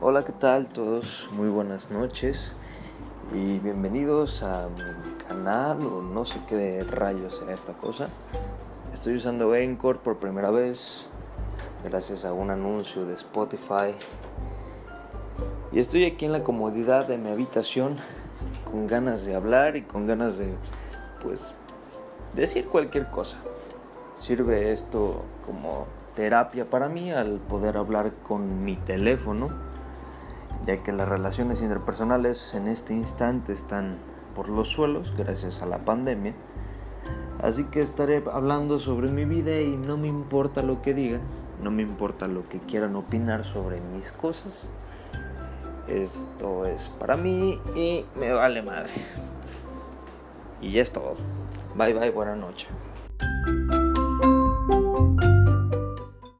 Hola, ¿qué tal todos? Muy buenas noches y bienvenidos a mi canal o no sé qué rayos será esta cosa. Estoy usando Encore por primera vez gracias a un anuncio de Spotify y estoy aquí en la comodidad de mi habitación con ganas de hablar y con ganas de pues decir cualquier cosa. Sirve esto como terapia para mí al poder hablar con mi teléfono, ya que las relaciones interpersonales en este instante están por los suelos gracias a la pandemia. Así que estaré hablando sobre mi vida y no me importa lo que digan, no me importa lo que quieran opinar sobre mis cosas. Esto es para mí y me vale madre. Y es todo. Bye bye, buena noche.